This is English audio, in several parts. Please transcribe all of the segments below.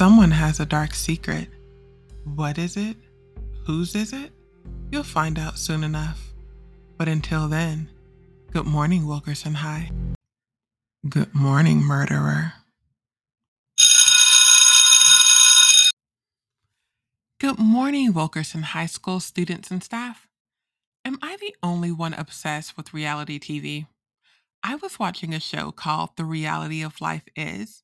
Someone has a dark secret. What is it? Whose is it? You'll find out soon enough. But until then, good morning, Wilkerson High. Good morning, murderer. Good morning, Wilkerson High School students and staff. Am I the only one obsessed with reality TV? I was watching a show called The Reality of Life Is,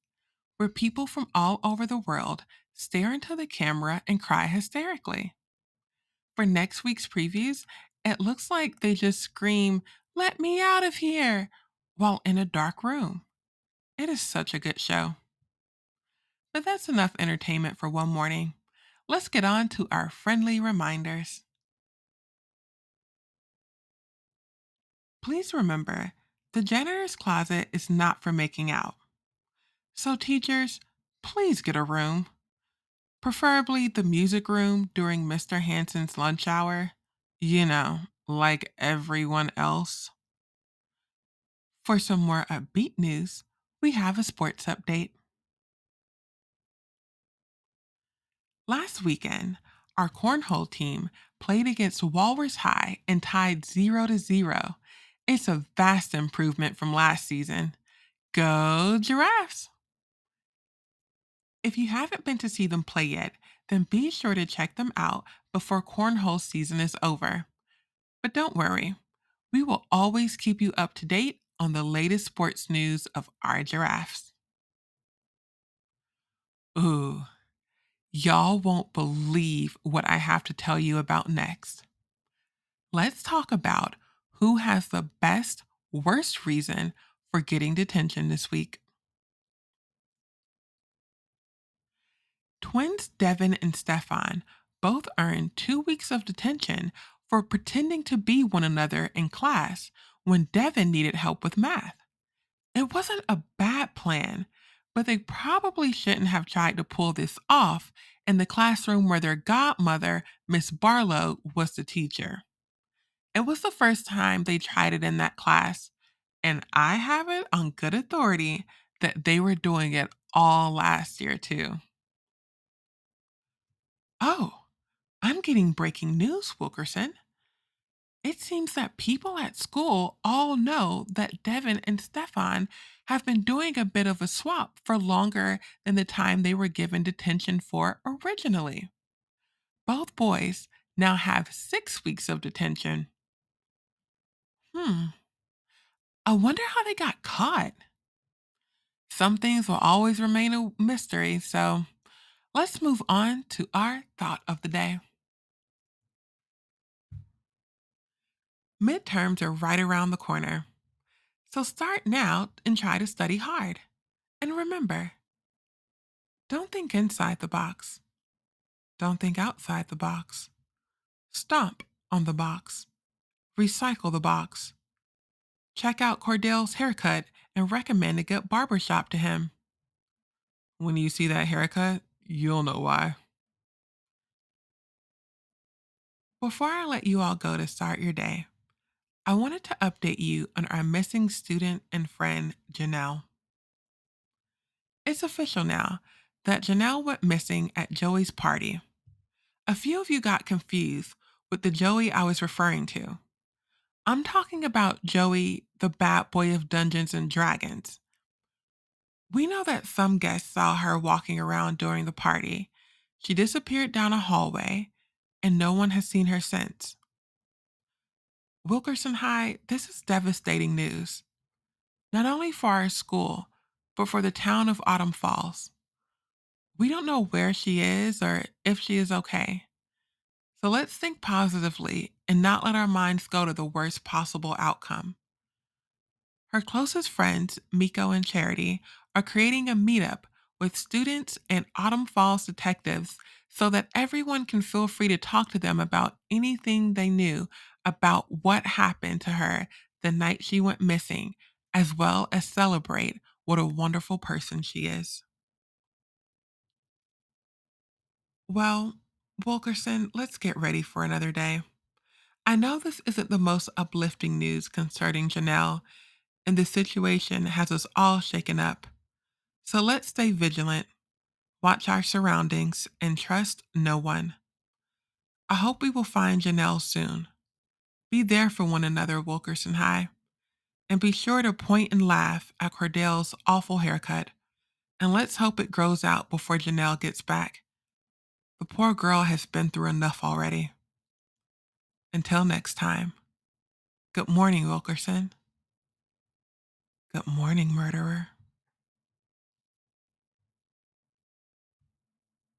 where people from all over the world stare into the camera and cry hysterically. For next week's previews, it looks like they just scream, Let me out of here, while in a dark room. It is such a good show. But that's enough entertainment for one morning. Let's get on to our friendly reminders. Please remember, the janitor's closet is not for making out. So, teachers, please get a room, preferably the music room during Mr. Hansen's lunch hour, you know, like everyone else. For some more upbeat news, we have a sports update. Last weekend, our cornhole team played against Walrus High and tied 0 to 0 it's a vast improvement from last season. Go Giraffes! If you haven't been to see them play yet, then be sure to check them out before cornhole season is over. But don't worry, we will always keep you up to date on the latest sports news of our giraffes. Ooh, y'all won't believe what I have to tell you about next. Let's talk about who has the best, worst reason for getting detention this week. Twins Devin and Stefan both earned two weeks of detention for pretending to be one another in class when Devin needed help with math. It wasn't a bad plan, but they probably shouldn't have tried to pull this off in the classroom where their godmother, Miss Barlow, was the teacher. It was the first time they tried it in that class, and I have it on good authority that they were doing it all last year, too. Oh, I'm getting breaking news, Wilkerson. It seems that people at school all know that Devin and Stefan have been doing a bit of a swap for longer than the time they were given detention for originally. Both boys now have six weeks of detention. Hmm. I wonder how they got caught. Some things will always remain a mystery, so let's move on to our thought of the day. Midterms are right around the corner, so start now and try to study hard. And remember, don't think inside the box. Don't think outside the box. Stomp on the box. Recycle the box. Check out Cordell's haircut and recommend a good barbershop to him. When you see that haircut, you'll know why. Before I let you all go to start your day, I wanted to update you on our missing student and friend, Janelle. It's official now that Janelle went missing at Joey's party. A few of you got confused with the Joey I was referring to. I'm talking about Joey, the bad boy of Dungeons and Dragons. We know that some guests saw her walking around during the party. She disappeared down a hallway, and no one has seen her since. Wilkerson High, this is devastating news. Not only for our school, but for the town of Autumn Falls. We don't know where she is or if she is okay. So let's think positively and not let our minds go to the worst possible outcome. Her closest friends, Miko and Charity, are creating a meetup with students and Autumn Falls detectives so that everyone can feel free to talk to them about anything they knew about what happened to her the night she went missing, as well as celebrate what a wonderful person she is. Well, Wilkerson, let's get ready for another day. I know this isn't the most uplifting news concerning Janelle, and the situation has us all shaken up. So let's stay vigilant, watch our surroundings, and trust no one. I hope we will find Janelle soon. Be there for one another, Wilkerson High. And be sure to point and laugh at Cordell's awful haircut. And let's hope it grows out before Janelle gets back. The poor girl has been through enough already. Until next time, good morning, Wilkerson. Good morning, murderer.